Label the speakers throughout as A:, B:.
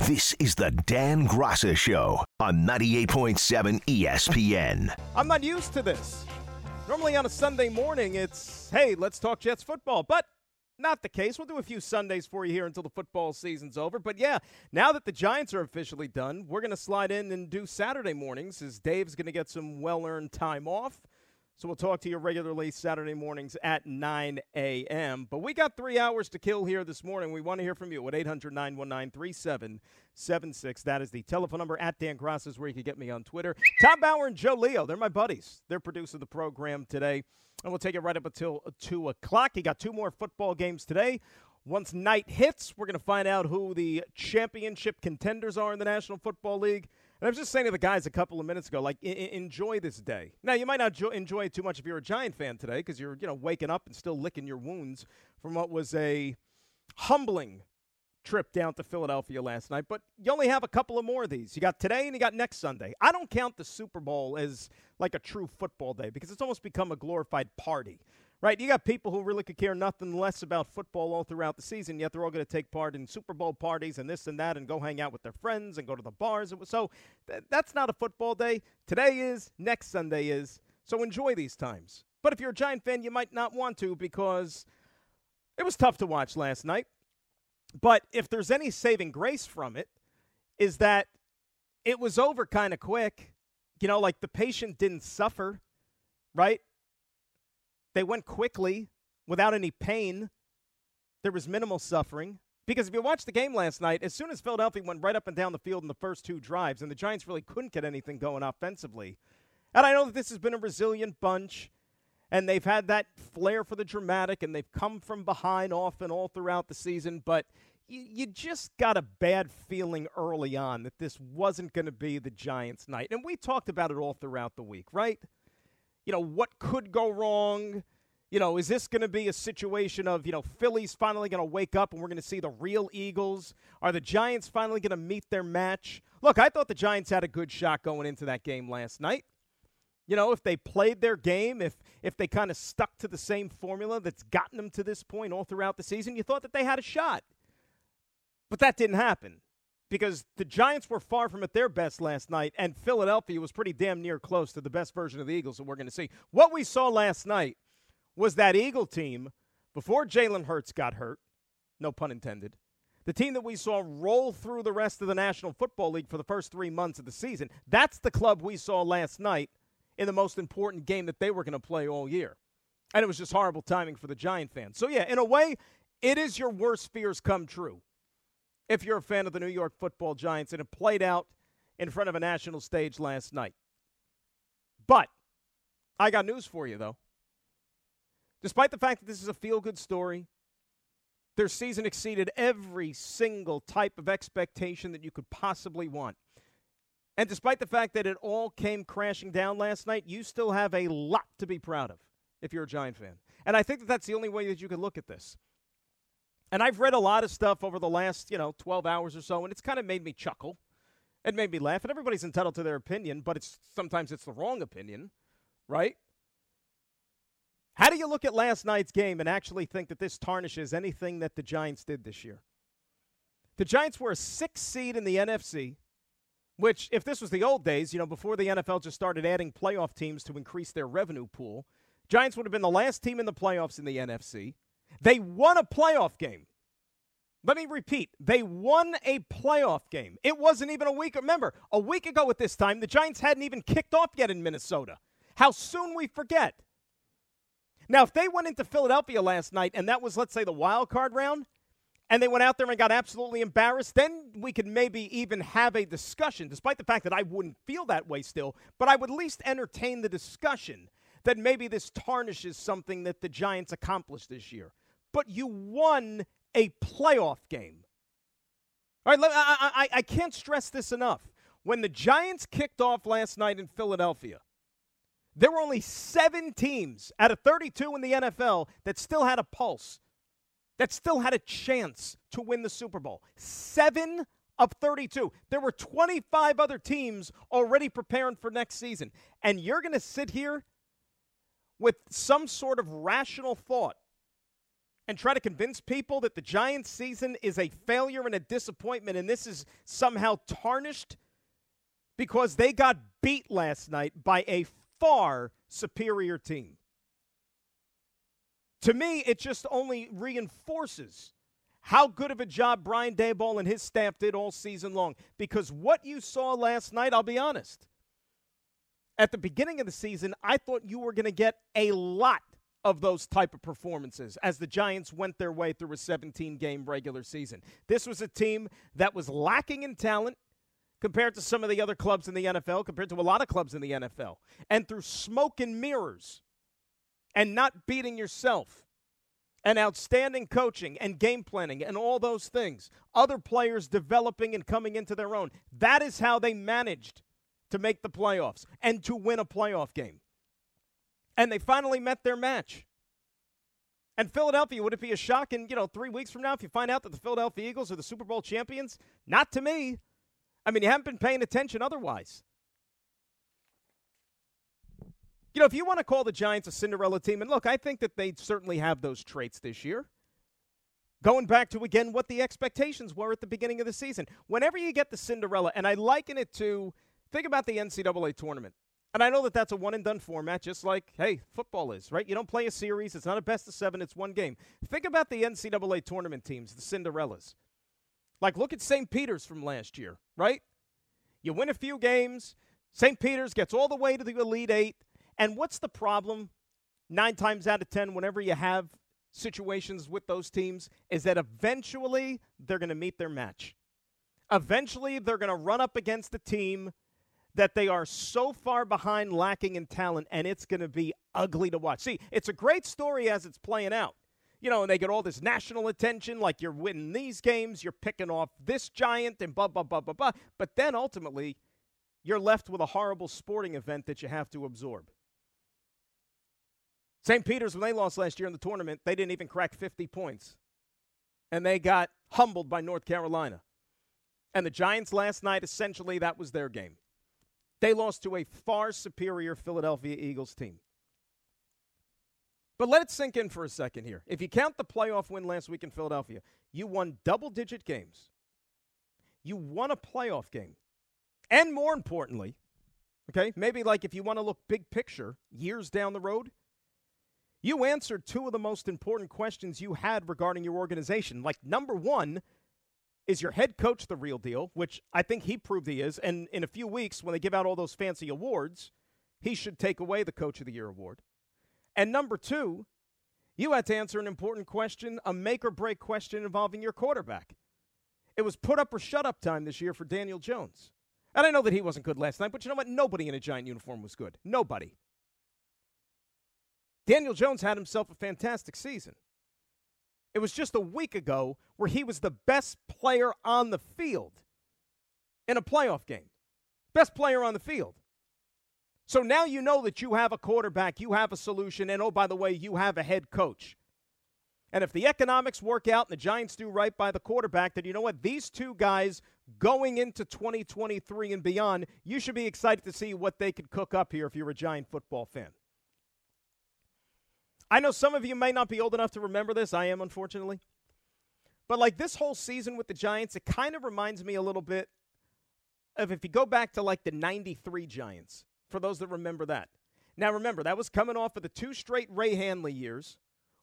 A: This is the Dan Graca Show on 98.7 ESPN.
B: I'm not used to this. Normally on a Sunday morning, it's, hey, let's talk Jets football. But not the case. We'll do a few Sundays for you here until the football season's over. But yeah, now that the Giants are officially done, we're going to slide in and do Saturday mornings as Dave's going to get some well earned time off. So we'll talk to you regularly Saturday mornings at 9 a.m. But we got three hours to kill here this morning. We want to hear from you at 800 919 3776. That is the telephone number at Dan Graca is where you can get me on Twitter. Tom Bauer and Joe Leo, they're my buddies. They're producing the program today. And we'll take it right up until 2 o'clock. You got two more football games today. Once night hits, we're going to find out who the championship contenders are in the National Football League. And I was just saying to the guys a couple of minutes ago, like, I- enjoy this day. Now, you might not jo- enjoy it too much if you're a Giant fan today because you're, you know, waking up and still licking your wounds from what was a humbling trip down to Philadelphia last night. But you only have a couple of more of these. You got today and you got next Sunday. I don't count the Super Bowl as like a true football day because it's almost become a glorified party right? You got people who really could care nothing less about football all throughout the season, yet they're all going to take part in Super Bowl parties and this and that and go hang out with their friends and go to the bars. So th- that's not a football day. Today is, next Sunday is. So enjoy these times. But if you're a Giant fan, you might not want to because it was tough to watch last night. But if there's any saving grace from it, is that it was over kind of quick. You know, like the patient didn't suffer, right? They went quickly without any pain. There was minimal suffering. Because if you watched the game last night, as soon as Philadelphia went right up and down the field in the first two drives, and the Giants really couldn't get anything going offensively. And I know that this has been a resilient bunch, and they've had that flair for the dramatic, and they've come from behind often all throughout the season, but you, you just got a bad feeling early on that this wasn't going to be the Giants' night. And we talked about it all throughout the week, right? You know, what could go wrong? You know, is this going to be a situation of, you know, Philly's finally going to wake up and we're going to see the real Eagles? Are the Giants finally going to meet their match? Look, I thought the Giants had a good shot going into that game last night. You know, if they played their game, if if they kind of stuck to the same formula that's gotten them to this point all throughout the season, you thought that they had a shot. But that didn't happen because the Giants were far from at their best last night, and Philadelphia was pretty damn near close to the best version of the Eagles that we're going to see. What we saw last night was that Eagle team before Jalen Hurts got hurt, no pun intended. The team that we saw roll through the rest of the National Football League for the first three months of the season, that's the club we saw last night in the most important game that they were going to play all year. And it was just horrible timing for the Giant fans. So, yeah, in a way, it is your worst fears come true if you're a fan of the New York football Giants, and it played out in front of a national stage last night. But I got news for you, though. Despite the fact that this is a feel good story, their season exceeded every single type of expectation that you could possibly want. And despite the fact that it all came crashing down last night, you still have a lot to be proud of if you're a Giant fan. And I think that that's the only way that you can look at this. And I've read a lot of stuff over the last, you know, 12 hours or so, and it's kind of made me chuckle. It made me laugh. And everybody's entitled to their opinion, but it's sometimes it's the wrong opinion, right? How do you look at last night's game and actually think that this tarnishes anything that the Giants did this year? The Giants were a six seed in the NFC, which, if this was the old days, you know, before the NFL just started adding playoff teams to increase their revenue pool, Giants would have been the last team in the playoffs in the NFC. They won a playoff game. Let me repeat. They won a playoff game. It wasn't even a week. Remember, a week ago at this time, the Giants hadn't even kicked off yet in Minnesota. How soon we forget. Now, if they went into Philadelphia last night and that was, let's say, the wild card round, and they went out there and got absolutely embarrassed, then we could maybe even have a discussion, despite the fact that I wouldn't feel that way still, but I would at least entertain the discussion that maybe this tarnishes something that the Giants accomplished this year but you won a playoff game. All right, I, I, I can't stress this enough. When the Giants kicked off last night in Philadelphia, there were only seven teams out of 32 in the NFL that still had a pulse, that still had a chance to win the Super Bowl. Seven of 32. There were 25 other teams already preparing for next season. And you're going to sit here with some sort of rational thought and try to convince people that the Giants season is a failure and a disappointment and this is somehow tarnished because they got beat last night by a far superior team. To me, it just only reinforces how good of a job Brian Daboll and his staff did all season long. Because what you saw last night, I'll be honest, at the beginning of the season, I thought you were going to get a lot of those type of performances as the Giants went their way through a 17 game regular season. This was a team that was lacking in talent compared to some of the other clubs in the NFL, compared to a lot of clubs in the NFL. And through smoke and mirrors and not beating yourself and outstanding coaching and game planning and all those things, other players developing and coming into their own. That is how they managed to make the playoffs and to win a playoff game. And they finally met their match. And Philadelphia, would it be a shock in, you know, three weeks from now if you find out that the Philadelphia Eagles are the Super Bowl champions? Not to me. I mean, you haven't been paying attention otherwise. You know, if you want to call the Giants a Cinderella team, and look, I think that they certainly have those traits this year. Going back to, again, what the expectations were at the beginning of the season. Whenever you get the Cinderella, and I liken it to, think about the NCAA tournament. And I know that that's a one and done format, just like, hey, football is, right? You don't play a series. It's not a best of seven, it's one game. Think about the NCAA tournament teams, the Cinderellas. Like, look at St. Peter's from last year, right? You win a few games. St. Peter's gets all the way to the Elite Eight. And what's the problem? Nine times out of 10, whenever you have situations with those teams, is that eventually they're going to meet their match. Eventually, they're going to run up against a team that they are so far behind, lacking in talent, and it's going to be ugly to watch. See, it's a great story as it's playing out. You know, and they get all this national attention, like you're winning these games, you're picking off this giant, and blah, blah, blah, blah, blah. But then ultimately, you're left with a horrible sporting event that you have to absorb. St. Peter's, when they lost last year in the tournament, they didn't even crack 50 points. And they got humbled by North Carolina. And the Giants last night, essentially, that was their game. They lost to a far superior Philadelphia Eagles team. But let it sink in for a second here. If you count the playoff win last week in Philadelphia, you won double digit games. You won a playoff game. And more importantly, okay, maybe like if you want to look big picture, years down the road, you answered two of the most important questions you had regarding your organization. Like, number one, is your head coach the real deal? Which I think he proved he is. And in a few weeks, when they give out all those fancy awards, he should take away the Coach of the Year award. And number two, you had to answer an important question, a make or break question involving your quarterback. It was put up or shut up time this year for Daniel Jones. And I know that he wasn't good last night, but you know what? Nobody in a giant uniform was good. Nobody. Daniel Jones had himself a fantastic season. It was just a week ago where he was the best player on the field in a playoff game. Best player on the field. So now you know that you have a quarterback, you have a solution, and oh, by the way, you have a head coach. And if the economics work out and the Giants do right by the quarterback, then you know what? These two guys going into 2023 and beyond, you should be excited to see what they could cook up here if you're a Giant football fan. I know some of you may not be old enough to remember this. I am, unfortunately. But like this whole season with the Giants, it kind of reminds me a little bit of if you go back to like the 93 Giants, for those that remember that. Now, remember, that was coming off of the two straight Ray Handley years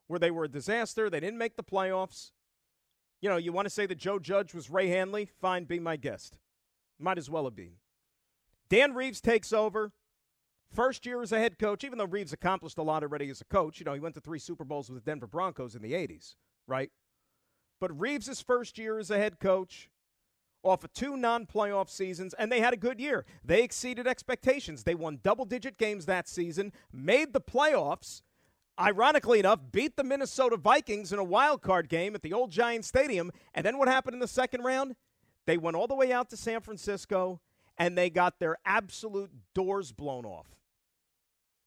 B: where they were a disaster. They didn't make the playoffs. You know, you want to say that Joe Judge was Ray Handley? Fine, be my guest. Might as well have been. Dan Reeves takes over. First year as a head coach, even though Reeves accomplished a lot already as a coach, you know, he went to three Super Bowls with the Denver Broncos in the 80s, right? But Reeves' first year as a head coach, off of two non playoff seasons, and they had a good year. They exceeded expectations. They won double digit games that season, made the playoffs, ironically enough, beat the Minnesota Vikings in a wild card game at the old Giant Stadium. And then what happened in the second round? They went all the way out to San Francisco and they got their absolute doors blown off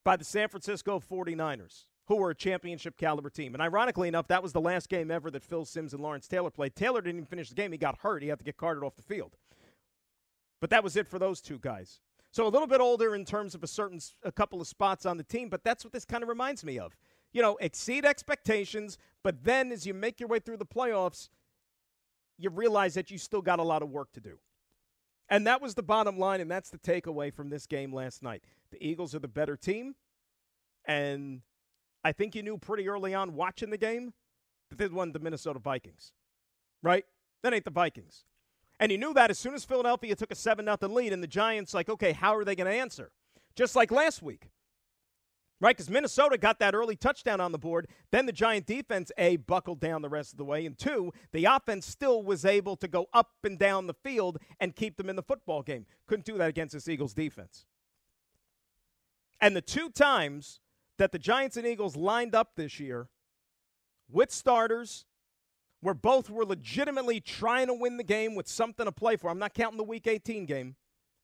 B: by the San Francisco 49ers, who were a championship caliber team. And ironically enough, that was the last game ever that Phil Simms and Lawrence Taylor played. Taylor didn't even finish the game, he got hurt. He had to get carted off the field. But that was it for those two guys. So a little bit older in terms of a certain a couple of spots on the team, but that's what this kind of reminds me of. You know, exceed expectations, but then as you make your way through the playoffs, you realize that you still got a lot of work to do. And that was the bottom line, and that's the takeaway from this game last night. The Eagles are the better team, and I think you knew pretty early on watching the game that they won the Minnesota Vikings, right? That ain't the Vikings. And you knew that as soon as Philadelphia took a 7 0 lead, and the Giants, like, okay, how are they going to answer? Just like last week right? Because Minnesota got that early touchdown on the board. Then the Giant defense, A, buckled down the rest of the way. And two, the offense still was able to go up and down the field and keep them in the football game. Couldn't do that against this Eagles defense. And the two times that the Giants and Eagles lined up this year with starters, where both were legitimately trying to win the game with something to play for. I'm not counting the Week 18 game.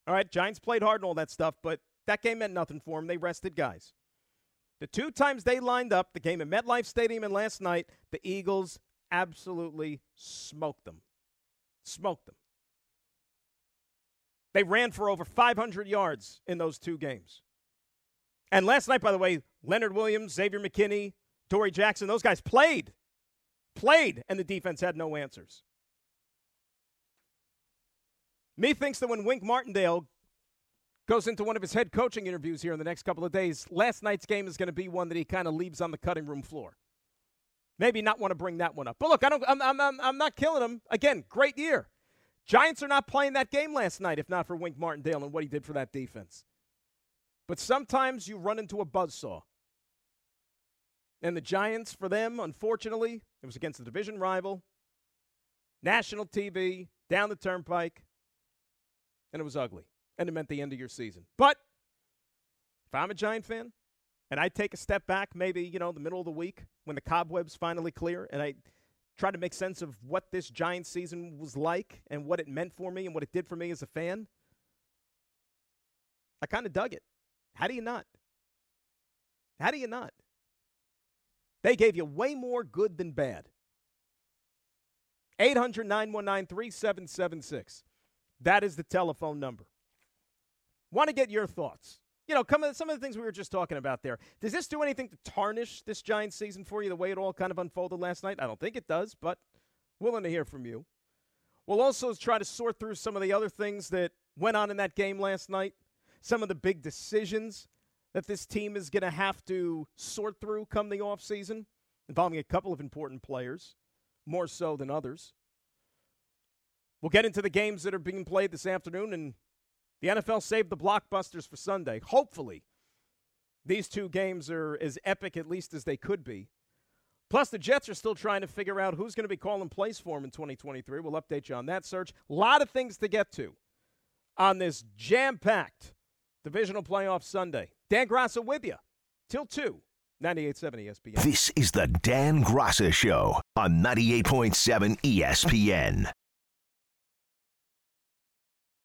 B: All right, Giants played hard and all that stuff, but that game meant nothing for them. They rested guys. The two times they lined up, the game at MetLife Stadium and last night, the Eagles absolutely smoked them. Smoked them. They ran for over 500 yards in those two games. And last night, by the way, Leonard Williams, Xavier McKinney, Adoree' Jackson, those guys played. Played, and the defense had no answers. Me thinks that when Wink Martindale goes into one of his head coaching interviews here in the next couple of days. Last night's game is going to be one that he kind of leaves on the cutting room floor. Maybe not want to bring that one up. But look, I don't. I'm, I'm, I'm not killing him. Again, great year. Giants are not playing that game last night if not for Wink Martindale and what he did for that defense. But sometimes you run into a buzzsaw. And the Giants, for them, unfortunately, it was against the division rival, national TV, down the turnpike, and it was ugly and it meant the end of your season. But if I'm a Giant fan and I take a step back, maybe, you know, the middle of the week when the cobwebs finally clear and I try to make sense of what this Giant season was like and what it meant for me and what it did for me as a fan, I kind of dug it. How do you not? How do you not? They gave you way more good than bad. 800 919 3776. That is the telephone number. Want to get your thoughts. You know, come some of the things we were just talking about there. Does this do anything to tarnish this Giants season for you the way it all kind of unfolded last night? I don't think it does, but willing to hear from you. We'll also try to sort through some of the other things that went on in that game last night, some of the big decisions that this team is going to have to sort through come the offseason, involving a couple of important players, more so than others. We'll get into the games that are being played this afternoon and the NFL saved the blockbusters for Sunday. Hopefully, these two games are as epic, at least, as they could be. Plus, the Jets are still trying to figure out who's going to be calling plays for them in 2023. We'll update you on that search. A lot of things to get to on this jam packed divisional playoff Sunday. Dan Graca with you till 2. 98.7 ESPN.
A: This is the Dan Graca Show on 98.7 ESPN.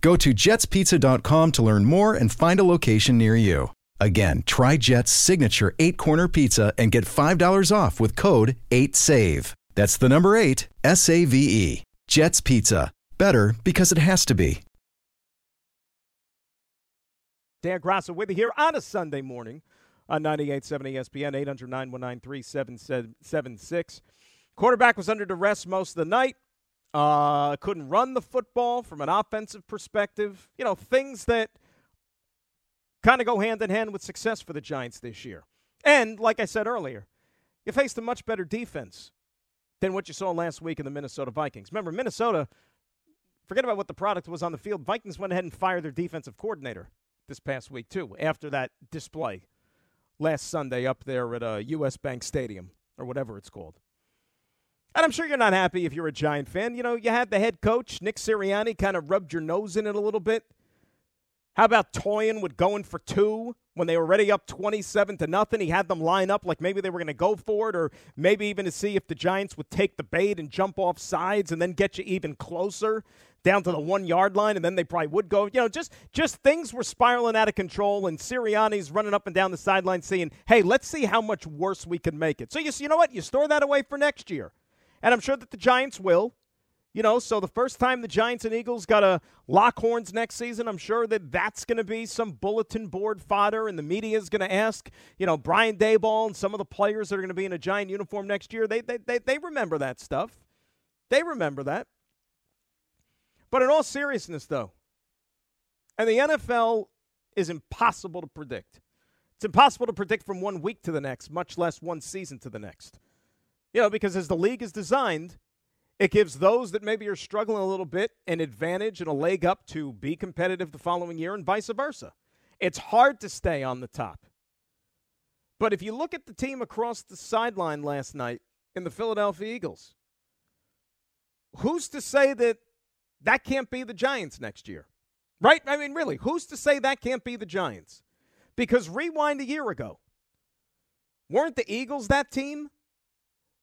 C: Go to jetspizza.com to learn more and find a location near you. Again, try Jet's signature eight corner pizza and get $5 off with code 8SAVE. That's the number eight, S A V E. Jet's Pizza. Better because it has to be.
B: Dan Graca with you here on a Sunday morning on 98.7 ESPN, 800 919 3776. Quarterback was under duress most of the night. Uh, couldn't run the football from an offensive perspective. You know, things that kind of go hand in hand with success for the Giants this year. And like I said earlier, you faced a much better defense than what you saw last week in the Minnesota Vikings. Remember, Minnesota, forget about what the product was on the field. Vikings went ahead and fired their defensive coordinator this past week, too, after that display last Sunday up there at uh, U.S. Bank Stadium or whatever it's called. And I'm sure you're not happy if you're a Giant fan. You know, you had the head coach, Nick Sirianni, kind of rubbed your nose in it a little bit. How about toying with going for two when they were already up 27 to nothing? He had them line up like maybe they were going to go for it, or maybe even to see if the Giants would take the bait and jump off sides and then get you even closer down to the one yard line, and then they probably would go. You know, just just things were spiraling out of control, and Sirianni's running up and down the sideline saying, "Hey, let's see how much worse we can make it." So you you know what? You store that away for next year, and I'm sure that the Giants will. You know, so the first time the Giants and Eagles got to lock horns next season, I'm sure that that's going to be some bulletin board fodder, and the media is going to ask, you know, Brian Daboll and some of the players that are going to be in a Giant uniform next year. They, they, they, they remember that stuff. They remember that. But in all seriousness, though, and the NFL is impossible to predict. It's impossible to predict from one week to the next, much less one season to the next. You know, because as the league is designed, it gives those that maybe are struggling a little bit an advantage and a leg up to be competitive the following year and vice versa. It's hard to stay on the top. But if you look at the team across the sideline last night in the Philadelphia Eagles, who's to say that that can't be the Giants next year. Right? I mean, really, who's to say that can't be the Giants? Because rewind a year ago, weren't the Eagles that team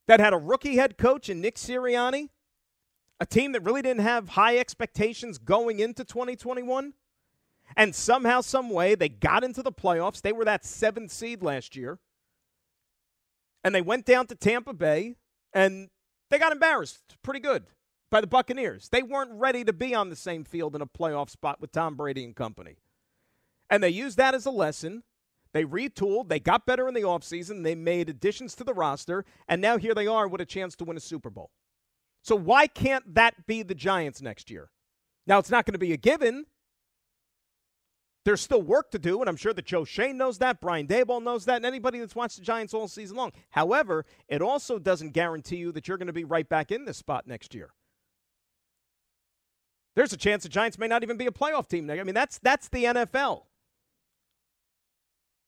B: that had a rookie head coach in Nick Sirianni? A team that really didn't have high expectations going into 2021? And somehow, some way, they got into the playoffs. They were that seventh seed last year. And they went down to Tampa Bay and they got embarrassed pretty good by the Buccaneers. They weren't ready to be on the same field in a playoff spot with Tom Brady and company. And they used that as a lesson. They retooled, they got better in the offseason, they made additions to the roster, and now here they are with a chance to win a Super Bowl. So why can't that be the Giants next year? Now, it's not going to be a given. There's still work to do, and I'm sure that Joe Schoen knows that, Brian Daboll knows that, and anybody that's watched the Giants all season long. However, it also doesn't guarantee you that you're going to be right back in this spot next year there's a chance the Giants may not even be a playoff team. I mean, that's that's the NFL.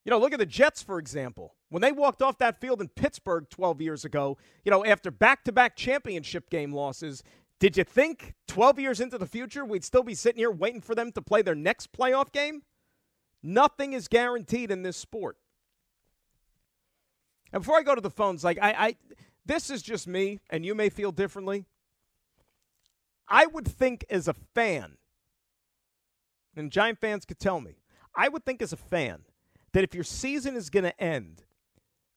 B: You know, look at the Jets, for example. When they walked off that field in Pittsburgh 12 years ago, you know, after back to back championship game losses, did you think 12 years into the future we'd still be sitting here waiting for them to play their next playoff game? Nothing is guaranteed in this sport. And before I go to the phones, like I, I this is just me, and you may feel differently. I would think as a fan, and Giant fans could tell me, I would think as a fan that if your season is going to end,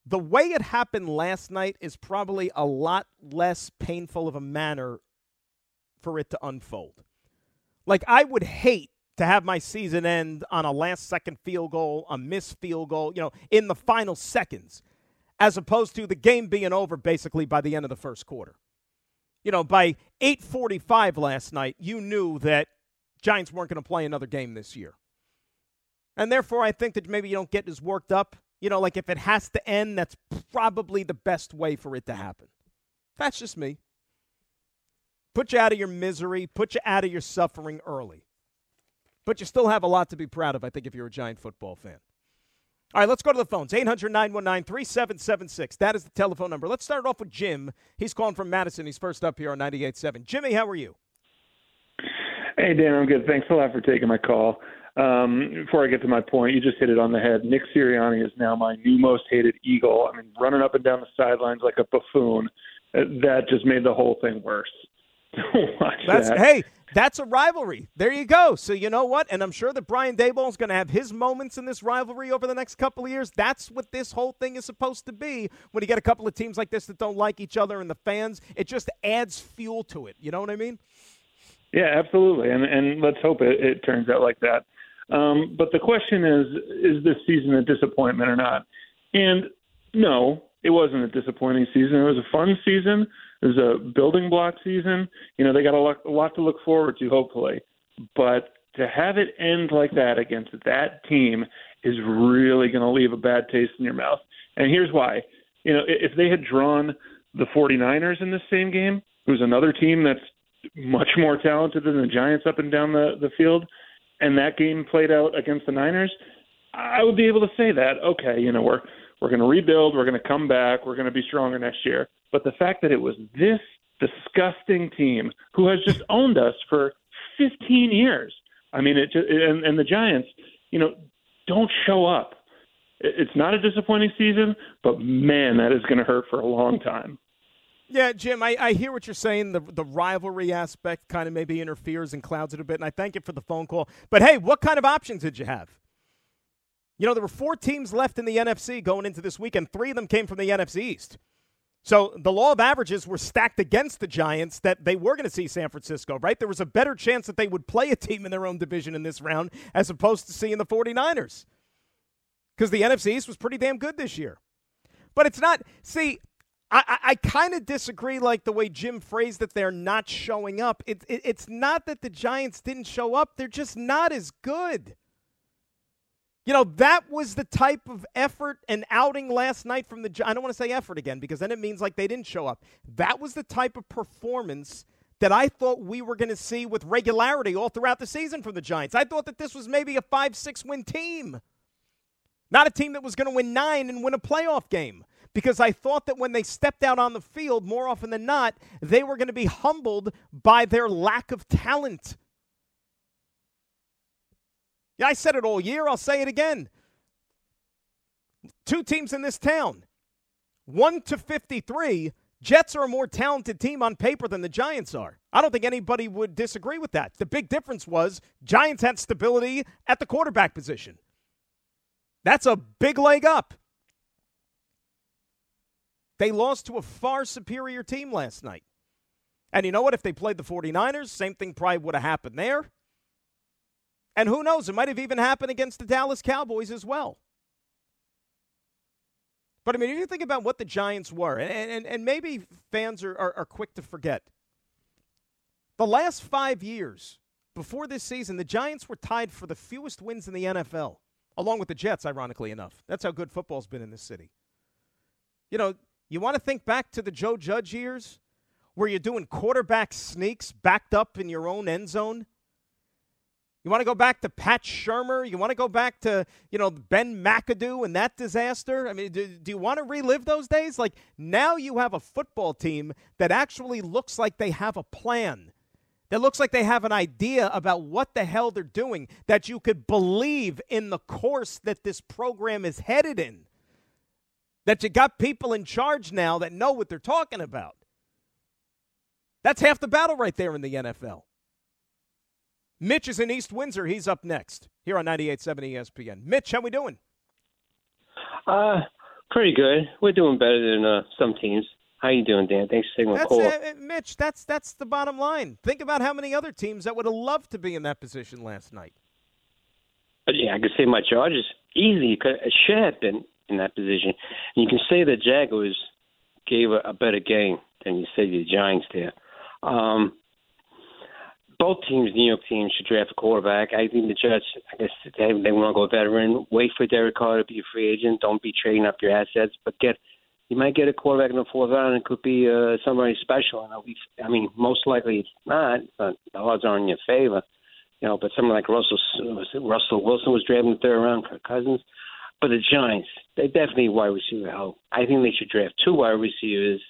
B: the way it happened last night is probably a lot less painful of a manner for it to unfold. Like, I would hate to have my season end on a last second field goal, a missed field goal, you know, in the final seconds, as opposed to the game being over basically by the end of the first quarter you know, by 8:45 last night, you knew that Giants weren't going to play another game this year. And therefore, I think that maybe you don't get as worked up. You know, like if it has to end, that's probably the best way for it to happen. That's just me. Put you out of your misery, put you out of your suffering early. But you still have a lot to be proud of, I think, if you're a Giant football fan. All right, let's go to the phones. 800 919 3776. That is the telephone number. Let's start off with Jim. He's calling from Madison. He's first up here on 98.7. Jimmy, how are you?
D: Hey, Dan, I'm good. Thanks a lot for taking my call. Um, before I get to my point, you just hit it on the head. Nick Sirianni is now my new most hated Eagle. I mean, running up and down the sidelines like a buffoon. Uh, that just made the whole thing worse.
B: That's, that. Hey, that's a rivalry. There you go. So you know what? And I'm sure that Brian Daboll is going to have his moments in this rivalry over the next couple of years. That's what this whole thing is supposed to be. When you get a couple of teams like this that don't like each other and the fans, it just adds fuel to it. You know what I mean?
D: Yeah, absolutely. And and let's hope it, it turns out like that. Um, but the question is, is this season a disappointment or not? And no, it wasn't a disappointing season. It was a fun season. It was a building block season. You know, they got a lot, a lot to look forward to, hopefully. But to have it end like that against that team is really going to leave a bad taste in your mouth. And here's why. You know, if they had drawn the 49ers in this same game, who's another team that's much more talented than the Giants up and down the, the field, and that game played out against the Niners, I would be able to say that, okay, you know, we're we're going to rebuild, we're going to come back, we're going to be stronger next year. But the fact that it was this disgusting team who has just owned us for 15 years. I mean, it just, and, and the Giants, you know, don't show up. It's not a disappointing season, but man, that is going to hurt for a long time.
B: Yeah, Jim, I, I hear what you're saying. The the rivalry aspect kind of maybe interferes and clouds it a bit, and I thank you for the phone call. But hey, what kind of options did you have? You know, there were four teams left in the NFC going into this weekend. Three of them came from the NFC East. So the law of averages were stacked against the Giants that they were going to see San Francisco, right? There was a better chance that they would play a team in their own division in this round as opposed to seeing the 49ers. Because the NFC East was pretty damn good this year. But it's not, see, I, I, kind of disagree, like the way Jim phrased that they're not showing up. It, it, it's not that the Giants didn't show up, they're just not as good. You know, that was the type of effort and outing last night from the I don't want to say effort again because then it means like they didn't show up. That was the type of performance that I thought we were going to see with regularity all throughout the season from the Giants. I thought that this was maybe a 5-6 win team. Not a team that was going to win 9 and win a playoff game because I thought that when they stepped out on the field, more often than not, they were going to be humbled by their lack of talent. Yeah, I said it all year. I'll say it again. Two teams in this town, 1 to 53. Jets are a more talented team on paper than the Giants are. I don't think anybody would disagree with that. The big difference was Giants had stability at the quarterback position. That's a big leg up. They lost to a far superior team last night. And you know what? If they played the 49ers, same thing probably would have happened there. And who knows? It might have even happened against the Dallas Cowboys as well. But I mean, if you think about what the Giants were, and, and, and maybe fans are, are, are quick to forget, the last five years before this season, the Giants were tied for the fewest wins in the NFL, along with the Jets, ironically enough. That's how good football's been in this city. You know, you want to think back to the Joe Judge years where you're doing quarterback sneaks backed up in your own end zone? You want to go back to Pat Shurmur? You want to go back to, you know, Ben McAdoo and that disaster? I mean, do, do, you want to relive those days? Like, now you have a football team that actually looks like they have a plan, that looks like they have an idea about what the hell they're doing, that you could believe in the course that this program is headed in that you got people in charge now that know what they're talking about. That's half the battle right there in the NFL. Mitch is in East Windsor. He's up next here on 98.7 ESPN. Mitch, how we doing?
E: Uh, pretty good. We're doing better than uh, some teams. How you doing, Dan? Thanks for taking my call. Uh,
B: Mitch, that's that's the bottom line. Think about how many other teams that would have loved to be in that position last night.
E: But yeah, I could say my Chargers easy. It should have been in that position. And you can say the Jaguars gave a, a better game than you said the Giants did. Um, both teams, New York teams, should draft a quarterback. I think the Jets, I guess they, they want to go veteran. Wait for Derek Carr to be a free agent. Don't be trading up your assets, but get you might get a quarterback in the fourth round. It could be uh, somebody special. And be, I mean, most likely it's not, but the odds are in your favor. You know, but someone like Russell Russell Wilson was drafted in the third round. for Cousins, but the Giants, they definitely wide receiver help. I think they should draft two wide receivers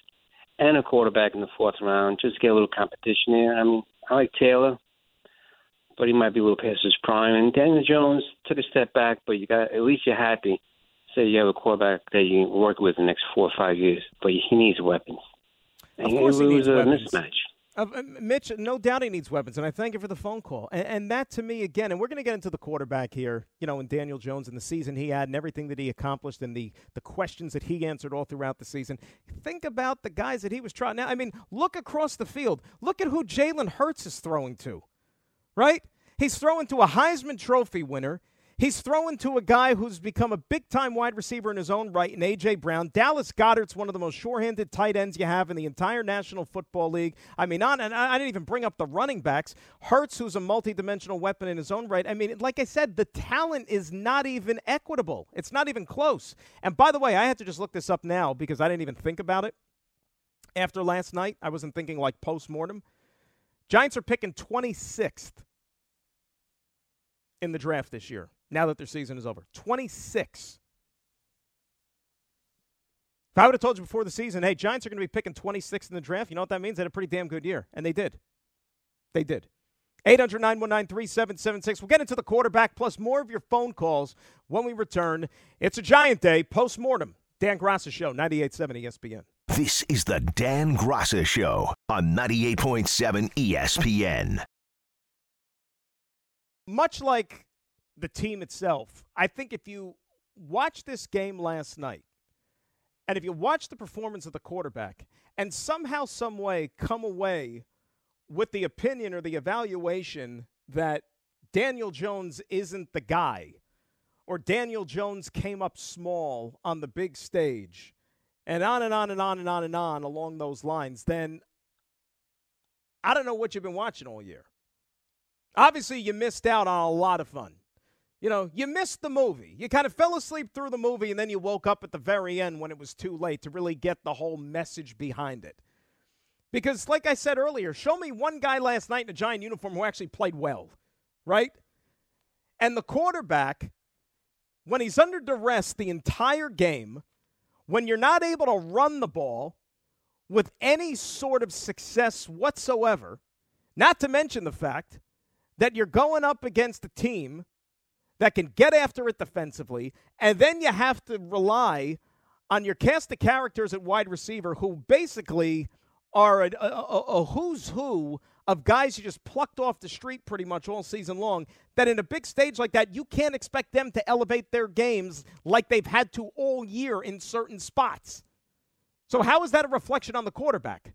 E: and a quarterback in the fourth round, just get a little competition there. I mean, I like Taylor, but he might be a little past his prime. And Daniel Jones took a step back, but you got at least you're happy. Say you have a quarterback that you work with the next four or five years, but he needs weapons.
B: And of course, he needs
E: a
B: weapons.
E: mismatch.
B: Uh, Mitch, no doubt he needs weapons, and I thank you for the phone call. And, and that, to me, again, and we're going to get into the quarterback here, you know, and Daniel Jones and the season he had and everything that he accomplished and the, the questions that he answered all throughout the season. Think about the guys that he was trying. Now, I mean, look across the field. Look at who Jalen Hurts is throwing to, right? He's throwing to a Heisman Trophy winner. He's throwing to a guy who's become a big time wide receiver in his own right, in A.J. Brown. Dallas Goedert's one of the most sure handed tight ends you have in the entire National Football League. I mean, on, and I didn't even bring up the running backs. Hurts, who's a multi dimensional weapon in his own right. I mean, like I said, the talent is not even equitable, it's not even close. And by the way, I had to just look this up now because I didn't even think about it after last night. I wasn't thinking like post mortem. Giants are picking 26th in the draft this year now that their season is over. 26. If I would have told you before the season, hey, Giants are going to be picking 26 in the draft, you know what that means? They had a pretty damn good year. And they did. They did. 800 919 3776. We'll get into the quarterback plus more of your phone calls when we return. It's a Giant Day, post mortem. Dan Graca Show, 98.7 ESPN.
A: This is the Dan Graca Show on 98.7 ESPN.
B: Much like the team itself, I think if you watch this game last night, and if you watch the performance of the quarterback, and somehow, some way come away with the opinion or the evaluation that Daniel Jones isn't the guy, or Daniel Jones came up small on the big stage, and on and on and on and on and on along those lines, then I don't know what you've been watching all year. Obviously, you missed out on a lot of fun. You know, you missed the movie. You kind of fell asleep through the movie, and then you woke up at the very end when it was too late to really get the whole message behind it. Because, like I said earlier, show me one guy last night in a giant uniform who actually played well, right? And the quarterback, when he's under duress the entire game, when you're not able to run the ball with any sort of success whatsoever, not to mention the fact that you're going up against a team that can get after it defensively, and then you have to rely on your cast of characters at wide receiver who basically are a, a, a, who's who of guys you just plucked off the street pretty much all season long. That in a big stage like that, you can't expect them to elevate their games like they've had to all year in certain spots. So, how is that a reflection on the quarterback?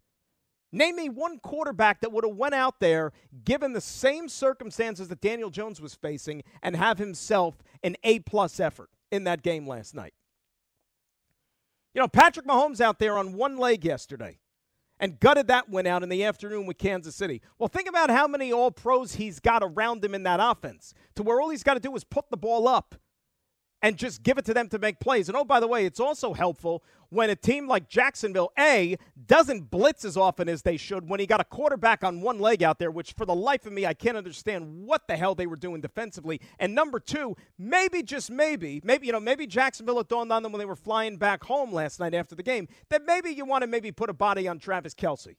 B: Name me one quarterback that would have went out there, given the same circumstances that Daniel Jones was facing, and have himself an A plus effort in that game last night. You know, Patrick Mahomes out there on one leg yesterday and gutted that win out in the afternoon with Kansas City. Well, think about how many all pros he's got around him in that offense to where all he's got to do is put the ball up and just give it to them to make plays. And oh, by the way, it's also helpful when a team like Jacksonville, A, doesn't blitz as often as they should when he got a quarterback on one leg out there, which for the life of me, I can't understand what the hell they were doing defensively. And number two, maybe, just maybe, maybe, you know, maybe Jacksonville it dawned on them when they were flying back home last night after the game that maybe you want to maybe put a body on Travis Kelce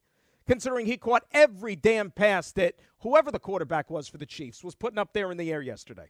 B: Considering he caught every damn pass that whoever the quarterback was for the Chiefs was putting up there in the air yesterday.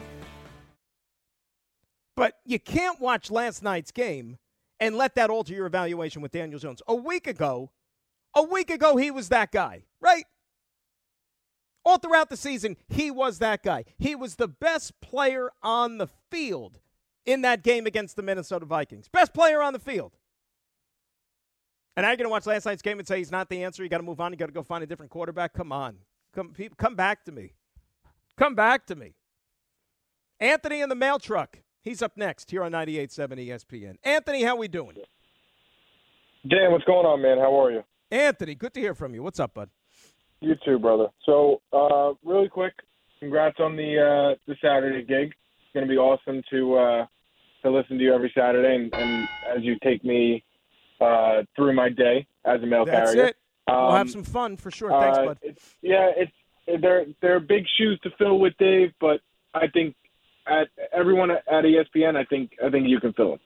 B: But you can't watch last night's game and let that alter your evaluation with Daniel Jones. A week ago, a week ago, he was that guy, right? All throughout the season, he was that guy. He was the best player on the field in that game against the Minnesota Vikings. Best player on the field. And now you're going to watch last night's game and say he's not the answer. You got to move on. You got to go find a different quarterback. Come on. Come, come back to me. Come back to me. Anthony in the mail truck. He's up next here on 98.7 ESPN. Anthony, how we doing?
F: Dan, what's going on, man? How are you?
B: Anthony, good to hear from you. What's up, bud?
F: You too, brother. So, uh, really quick, congrats on the uh, the Saturday gig. It's going to be awesome to uh, to listen to you every Saturday, and, and as you take me uh, through my day as a mail
B: That's
F: carrier.
B: it. Um, we'll have some fun for sure. Thanks,
F: uh,
B: bud.
F: It's, yeah, it's they're they're big shoes to fill with Dave, but I think at everyone at ESPN, I think I think you can fill it.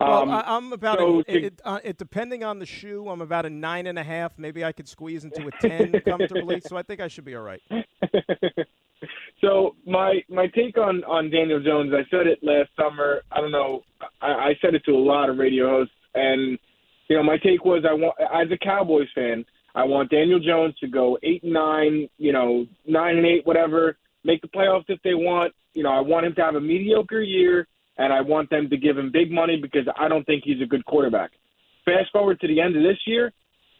B: Well,
F: Um,
B: I'm about
F: so
B: a,
F: to-
B: it, uh, it, depending on the shoe. I'm about a nine and a half. Maybe I could squeeze into a ten comfortably. So I think I should be all right.
F: so my my take on on Daniel Jones, I said it last summer. I don't know. I, I said it to a lot of radio hosts, and you know, my take was I want as a Cowboys fan, I want Daniel Jones to go eight and nine, you know, nine and eight, whatever, make the playoffs if they want. You know, I want him to have a mediocre year, and I want them to give him big money because I don't think he's a good quarterback. Fast forward to the end of this year,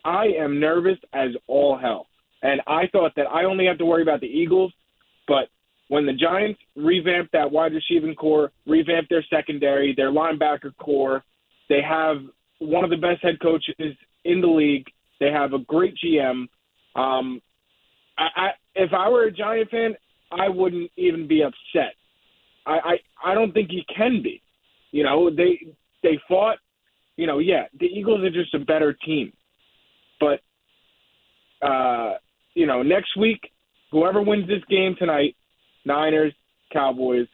F: I am nervous as all hell. And I thought that I only have to worry about the Eagles, but when the Giants revamp that wide receiving core, revamp their secondary, their linebacker core, they have one of the best head coaches in the league. They have a great GM. Um, I, I, if I were a Giant fan, I wouldn't even be upset. I, I, I don't think he can be. You know, they they fought. You know, yeah, the Eagles are just a better team, but uh, you know, next week, whoever wins this game tonight, Niners, Cowboys,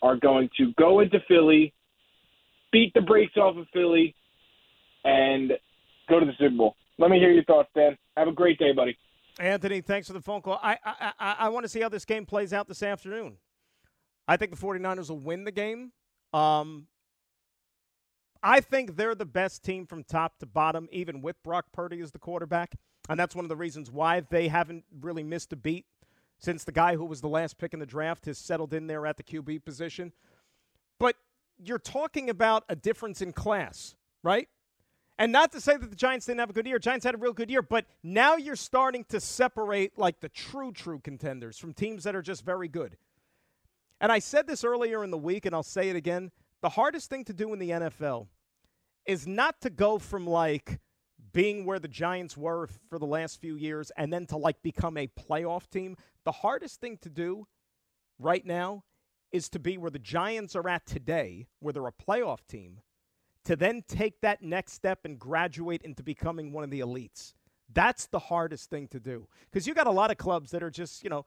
F: are going to go into Philly, beat the brakes off of Philly, and go to the Super Bowl. Let me hear your thoughts, Dan. Have a great day, buddy.
B: Anthony, thanks for the phone call. I I, I, I want to see how this game plays out this afternoon. I think the 49ers will win the game. Um, I think they're the best team from top to bottom, even with Brock Purdy as the quarterback. And that's one of the reasons why they haven't really missed a beat since the guy who was the last pick in the draft has settled in there at the QB position. But you're talking about a difference in class, right? And not to say that the Giants didn't have a good year. Giants had a real good year, but now you're starting to separate like the true, true contenders from teams that are just very good. And I said this earlier in the week, and I'll say it again. The hardest thing to do in the NFL is not to go from like being where the Giants were for the last few years and then to like become a playoff team. The hardest thing to do right now is to be where the Giants are at today, where they're a playoff team, to then take that next step and graduate into becoming one of the elites. That's the hardest thing to do. Because you got a lot of clubs that are just, you know,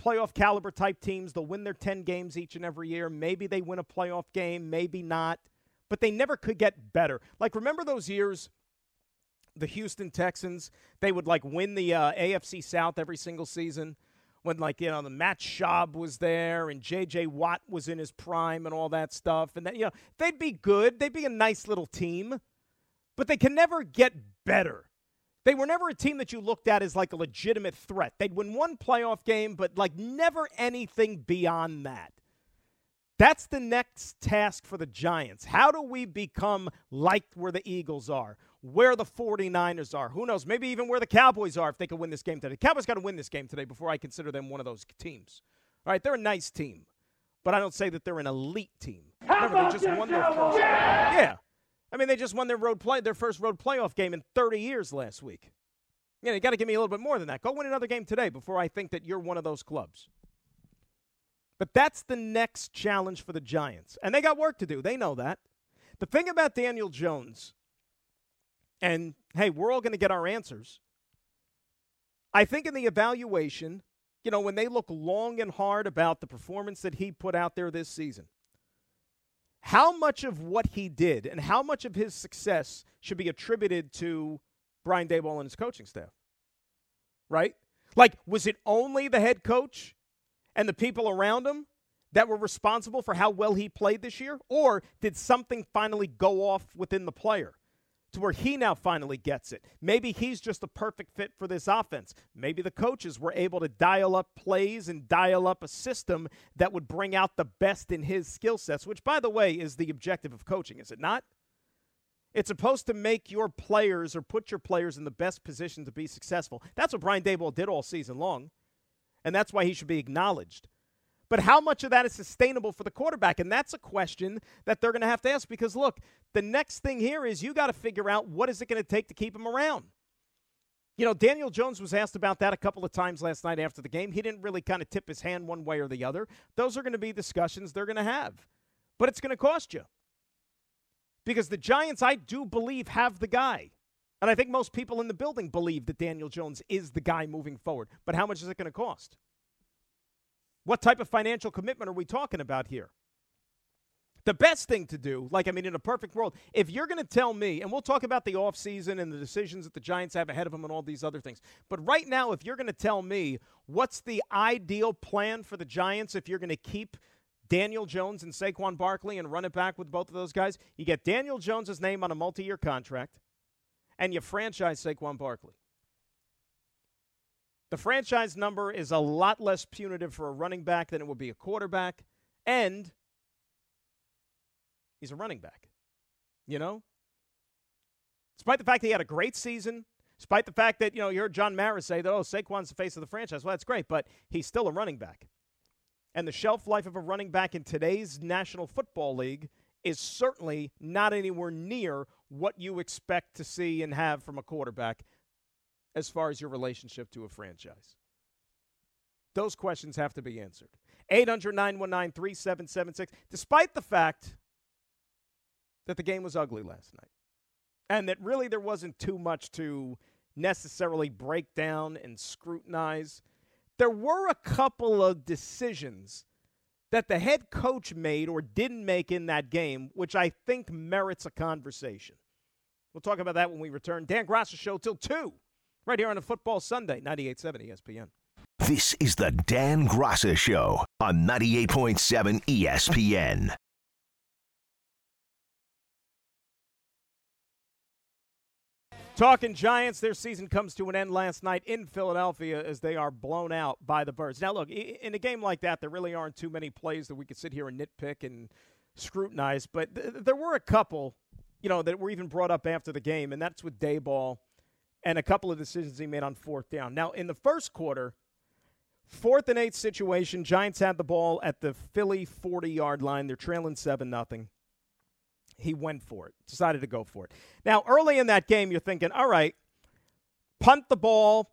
B: playoff caliber type teams. They'll win their 10 games each and every year. Maybe they win a playoff game, maybe not. But they never could get better. Like, remember those years, the Houston Texans? They would, like, win the uh, AFC South every single season when like you know the Matt Schaub was there and J.J. Watt was in his prime and all that stuff, and that you know they'd be good, they'd be a nice little team, but they can never get better. They were never a team that you looked at as like a legitimate threat. They'd win one playoff game, but like never anything beyond that. That's the next task for the Giants. How do we become like where the Eagles are? Where the 49ers are. Who knows? Maybe even where the Cowboys are if they can win this game today. Cowboys got to win this game today before I consider them one of those teams. All right, they're a nice team, but I don't say that they're an elite team. Remember, they just won their first. Yeah, I mean they just won their road play, their first road playoff game in 30 years last week. You know, you got to give me a little bit more than that. Go win another game today before I think that you're one of those clubs. But that's the next challenge for the Giants, and they got work to do. They know that. The thing about Daniel Jones and hey, we're all going to get our answers. I think in the evaluation, you know, when they look long and hard about the performance that he put out there this season, how much of what he did and how much of his success should be attributed to Brian Daboll and his coaching staff? Right? Like, was it only the head coach and the people around him that were responsible for how well he played this year? Or did something finally go off within the player? To where he now finally gets it. Maybe he's just the perfect fit for this offense. Maybe the coaches were able to dial up plays and dial up a system that would bring out the best in his skill sets, which, by the way, is the objective of coaching, is it not? It's supposed to make your players or put your players in the best position to be successful. That's what Brian Daboll did all season long, and that's why he should be acknowledged. But how much of that is sustainable for the quarterback? And that's a question that they're going to have to ask because, look, the next thing here is you got to figure out what is it going to take to keep him around. You know, Daniel Jones was asked about that a couple of times last night after the game. He didn't really kind of tip his hand one way or the other. Those are going to be discussions they're going to have. But it's going to cost you. Because the Giants, I do believe, have the guy. And I think most people in the building believe that Daniel Jones is the guy moving forward. But how much is it going to cost? What type of financial commitment are we talking about here? The best thing to do, like, I mean, in a perfect world, if you're going to tell me, and we'll talk about the offseason and the decisions that the Giants have ahead of them and all these other things, but right now, if you're going to tell me what's the ideal plan for the Giants if you're going to keep Daniel Jones and Saquon Barkley and run it back with both of those guys, you get Daniel Jones' name on a multi year contract and you franchise Saquon Barkley. The franchise number is a lot less punitive for a running back than it would be a quarterback, and He's a running back. You know? Despite the fact that he had a great season, despite the fact that, you know, you heard John Mara say that, oh, Saquon's the face of the franchise. Well, that's great, but he's still a running back. And the shelf life of a running back in today's National Football League is certainly not anywhere near what you expect to see and have from a quarterback as far as your relationship to a franchise. Those questions have to be answered. 800 919 3776. Despite the fact that the game was ugly last night. And that really there wasn't too much to necessarily break down and scrutinize. There were a couple of decisions that the head coach made or didn't make in that game, which I think merits a conversation. We'll talk about that when we return. Dan Graca Show till 2, right here on a Football Sunday, 98.7 ESPN.
A: This is the Dan Graca Show on 98.7 ESPN.
B: Talking Giants, their season comes to an end last night in Philadelphia as they are blown out by the Birds. Now, look, in a game like that, there really aren't too many plays that we could sit here and nitpick and scrutinize, but th- there were a couple, you know, that were even brought up after the game, and that's with Daboll and a couple of decisions he made on fourth down. Now, in the first quarter, fourth and eight situation, Giants had the ball at the Philly 40 yard line. They're trailing 7 nothing he went for it, decided to go for it. Now, early in that game, you're thinking, all right, punt the ball,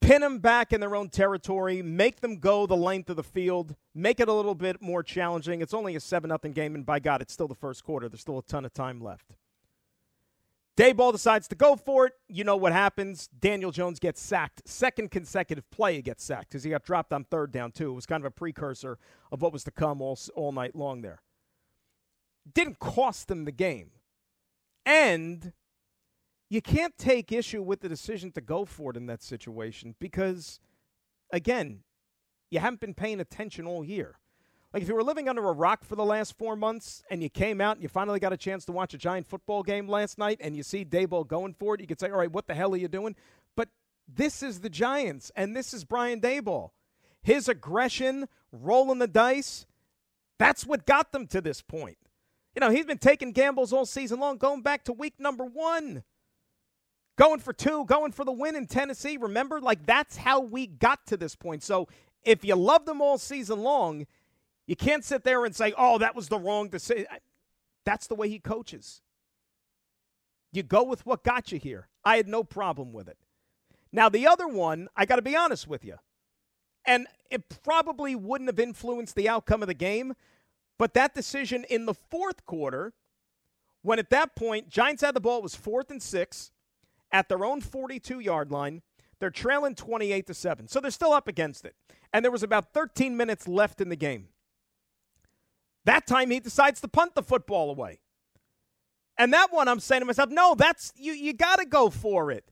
B: pin them back in their own territory, make them go the length of the field, make it a little bit more challenging. It's only a 7 0 game, and by God, it's still the first quarter. There's still a ton of time left. Daboll decides to go for it. You know what happens. Daniel Jones gets sacked. Second consecutive play, he gets sacked because he got dropped on third down, too. It was kind of a precursor of what was to come all, all night long there didn't cost them the game. And you can't take issue with the decision to go for it in that situation because, again, you haven't been paying attention all year. Like if you were living under a rock for the last four months and you came out and you finally got a chance to watch a giant football game last night and you see Daboll going for it, you could say, all right, what the hell are you doing? But this is the Giants and this is Brian Daboll. His aggression, rolling the dice, that's what got them to this point. You know, he's been taking gambles all season long, going back to week number one. Going for two, going for the win in Tennessee. Remember, like that's how we got to this point. So if you love them all season long, you can't sit there and say, oh, that was the wrong decision. That's the way he coaches. You go with what got you here. I had no problem with it. Now, the other one, I got to be honest with you, and it probably wouldn't have influenced the outcome of the game, but that decision in the fourth quarter, when at that point, Giants had the ball, was fourth and six at their own 42 yard line. They're trailing 28 to 7. So they're still up against it. And there was about 13 minutes left in the game. That time he decides to punt the football away. And that one I'm saying to myself, no, that's you you got to go for it.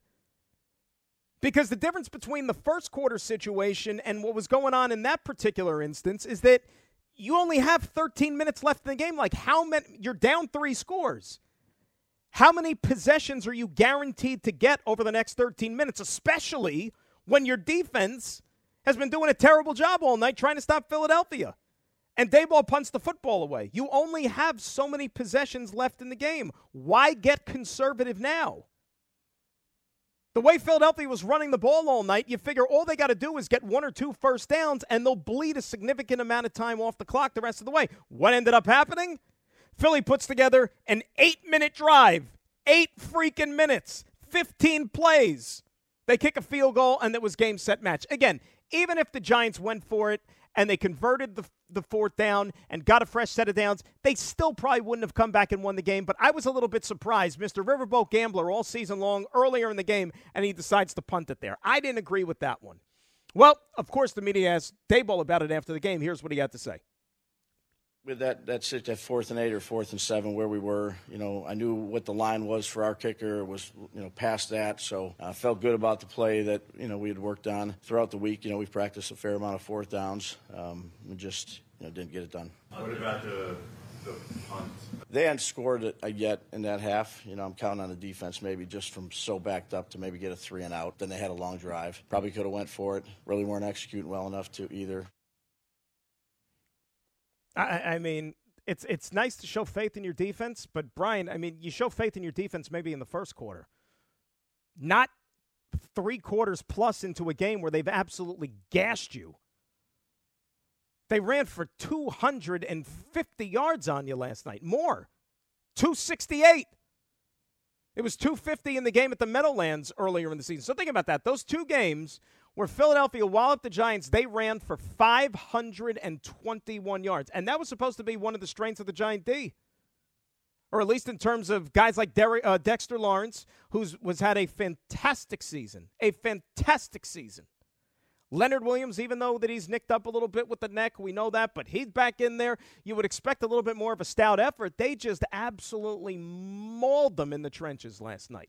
B: Because the difference between the first quarter situation and what was going on in that particular instance is that you only have 13 minutes left in the game. Like, how many? You're down three scores. How many possessions are you guaranteed to get over the next 13 minutes, especially when your defense has been doing a terrible job all night trying to stop Philadelphia? And Daboll punts the football away. You only have so many possessions left in the game. Why get conservative now? The way Philadelphia was running the ball all night, you figure all they got to do is get one or two first downs and they'll bleed a significant amount of time off the clock the rest of the way. What ended up happening? Philly puts together an eight minute drive, eight freaking minutes, 15 plays. They kick a field goal and it was game, set, match. Again, even if the Giants went for it and they converted the, the fourth down and got a fresh set of downs, they still probably wouldn't have come back and won the game. But I was a little bit surprised. Mr. Riverboat Gambler all season long, earlier in the game, and he decides to punt it there. I didn't agree with that one. Well, of course, the media asked Daboll about it after the game. Here's what he had to say.
G: With that that sit that fourth and eight or fourth and seven where we were, you know, I knew what the line was for our kicker it was you know past that, so I felt good about the play that you know we had worked on throughout the week. You know, we've practiced a fair amount of fourth downs. Um, we just you know didn't get it done.
H: What about the the punt?
G: They hadn't scored it uh, yet in that half. You know, I'm counting on the defense maybe just from so backed up to maybe get a three and out. Then they had a long drive. Probably could have went for it. Really weren't executing well enough to either.
B: I, I mean, it's it's nice to show faith in your defense, but Brian, I mean, you show faith in your defense maybe in the first quarter, not three quarters plus into a game where they've absolutely gashed you. They ran for 250 yards on you last night. More. 268. It was 250 in the game at the Meadowlands earlier in the season. So think about that. Those two games where Philadelphia walloped the Giants, they ran for 521 yards. And that was supposed to be one of the strengths of the Giant D. Or at least in terms of guys like Der- uh, Dexter Lawrence, who's was had a fantastic season. A fantastic season. Leonard Williams, even though that he's nicked up a little bit with the neck, we know that, but he's back in there. You would expect a little bit more of a stout effort. They just absolutely mauled them in the trenches last night.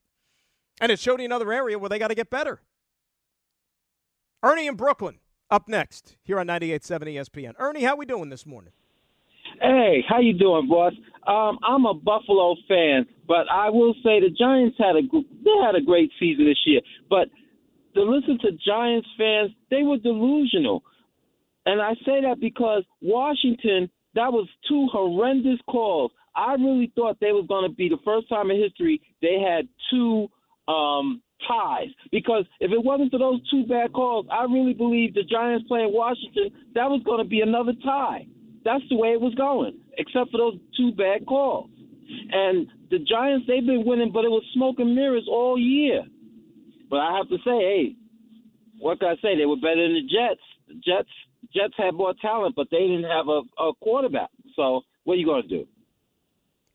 B: And it showed you another area where they got to get better. Ernie in Brooklyn up next here on 98.7 ESPN. Ernie, how we doing this morning?
I: Hey, how you doing, boss? Um, I'm a Buffalo fan, but I will say the Giants had a they had a great season this year. But to listen to Giants fans, they were delusional. And I say that because Washington, that was two horrendous calls. I really thought they was going to be the first time in history they had two um, ties. Because if it wasn't for those two bad calls, I really believe the Giants playing Washington, that was going to be another tie. That's the way it was going, except for those two bad calls. And the Giants, they've been winning, but it was smoke and mirrors all year. But I have to say, hey, what can I say? They were better than the Jets. The Jets Jets had more talent, but they didn't have a, a quarterback. So what are you going to do?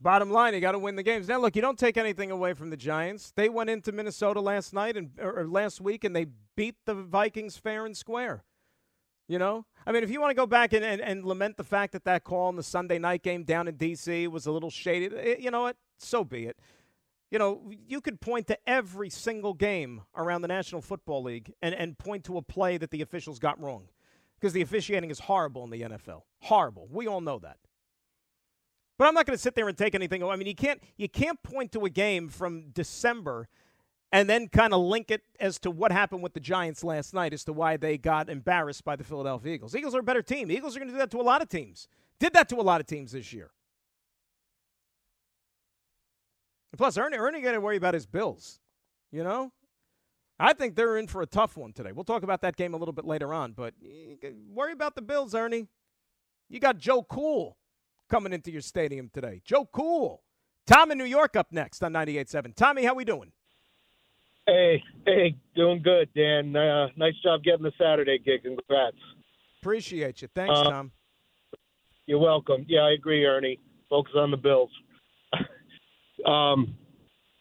B: Bottom line, you got to win the games. Now, look, you don't take anything away from the Giants. They went into Minnesota last night and or last week, and they beat the Vikings fair and square. You know, I mean, if you want to go back and, and, and lament the fact that that call in the Sunday night game down in D.C. was a little shady, eh, you know what? So be it you know, you could point to every single game around the National Football League and, and point to a play that the officials got wrong because the officiating is horrible in the NFL. Horrible. We all know that. But I'm not going to sit there and take anything. I mean, you can't you can't point to a game from December and then kind of link it as to what happened with the Giants last night as to why they got embarrassed by the Philadelphia Eagles. Eagles are a better team. Eagles are going to do that to a lot of teams. Did that to a lot of teams this year. Plus, Ernie, Ernie got to worry about his Bills. You know, I think they're in for a tough one today. We'll talk about that game a little bit later on, but eh, worry about the Bills, Ernie. You got Joe Cool coming into your stadium today. Joe Cool. Tom in New York up next on 98.7. Tommy, how we doing?
J: Hey, hey, doing good, Dan. Uh, nice job getting the Saturday gig. Congrats.
B: Appreciate you. Thanks, uh, Tom.
J: You're welcome. Yeah, I agree, Ernie. Focus on the Bills. Um,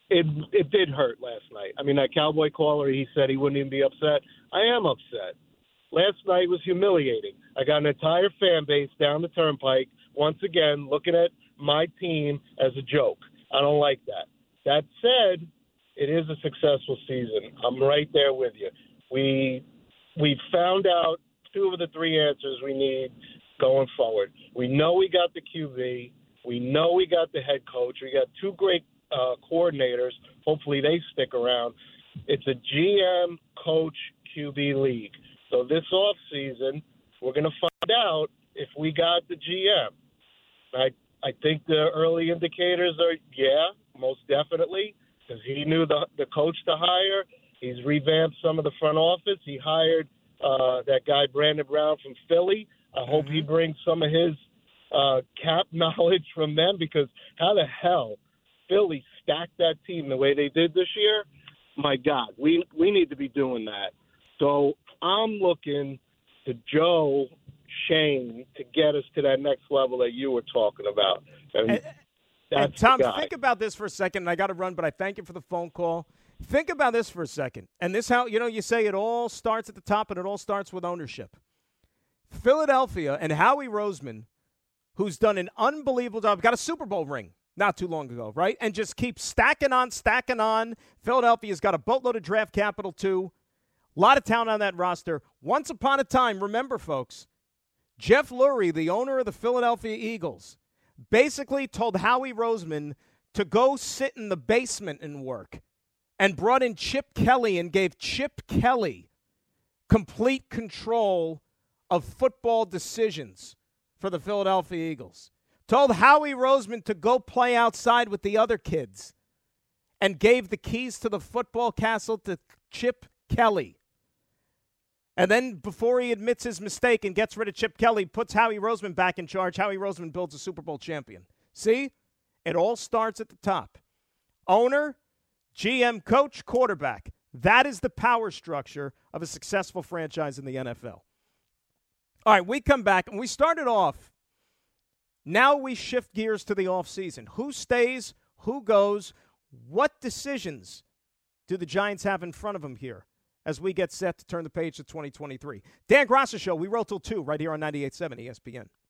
J: it it did hurt last night. I mean, that cowboy caller, he said he wouldn't even be upset. I am upset. Last night was humiliating. I got an entire fan base down the turnpike once again looking at my team as a joke. I don't like that. That said, it is a successful season. I'm right there with you. We we found out two of the three answers we need going forward. We know we got the QB. We know we got the head coach. We got two great uh, coordinators. Hopefully they stick around. It's a GM coach QB league. So this off season, we're going to find out if we got the GM. I I think the early indicators are yeah, most definitely, because he knew the the coach to hire. He's revamped some of the front office. He hired uh, that guy Brandon Brown from Philly. I hope mm-hmm. he brings some of his uh, cap knowledge from them because how the hell Philly stacked that team the way they did this year? My God, we we need to be doing that. So I'm looking to Joe Schoen to get us to that next level that you were talking about. And, and,
B: and Tom, think about this for a second. And I got to run, but I thank you for the phone call. Think about this for a second. And this how you know you say it all starts at the top and it all starts with ownership. Philadelphia and Howie Roseman who's done an unbelievable job, got a Super Bowl ring not too long ago, right? And just keep stacking on, stacking on. Philadelphia's got a boatload of draft capital, too. A lot of talent on that roster. Once upon a time, remember, folks, Jeff Lurie, the owner of the Philadelphia Eagles, basically told Howie Roseman to go sit in the basement and work and brought in Chip Kelly and gave Chip Kelly complete control of football decisions for the Philadelphia Eagles. Told Howie Roseman to go play outside with the other kids and gave the keys to the football castle to Chip Kelly. And then before he admits his mistake and gets rid of Chip Kelly, puts Howie Roseman back in charge. Howie Roseman builds a Super Bowl champion. See? It all starts at the top. Owner, GM, coach, quarterback. That is the power structure of a successful franchise in the NFL. All right, we come back and we started off. Now we shift gears to the offseason. Who stays? Who goes? What decisions do the Giants have in front of them here as we get set to turn the page to 2023? Dan Graca Show, we roll till 2 right here on 98.7 ESPN.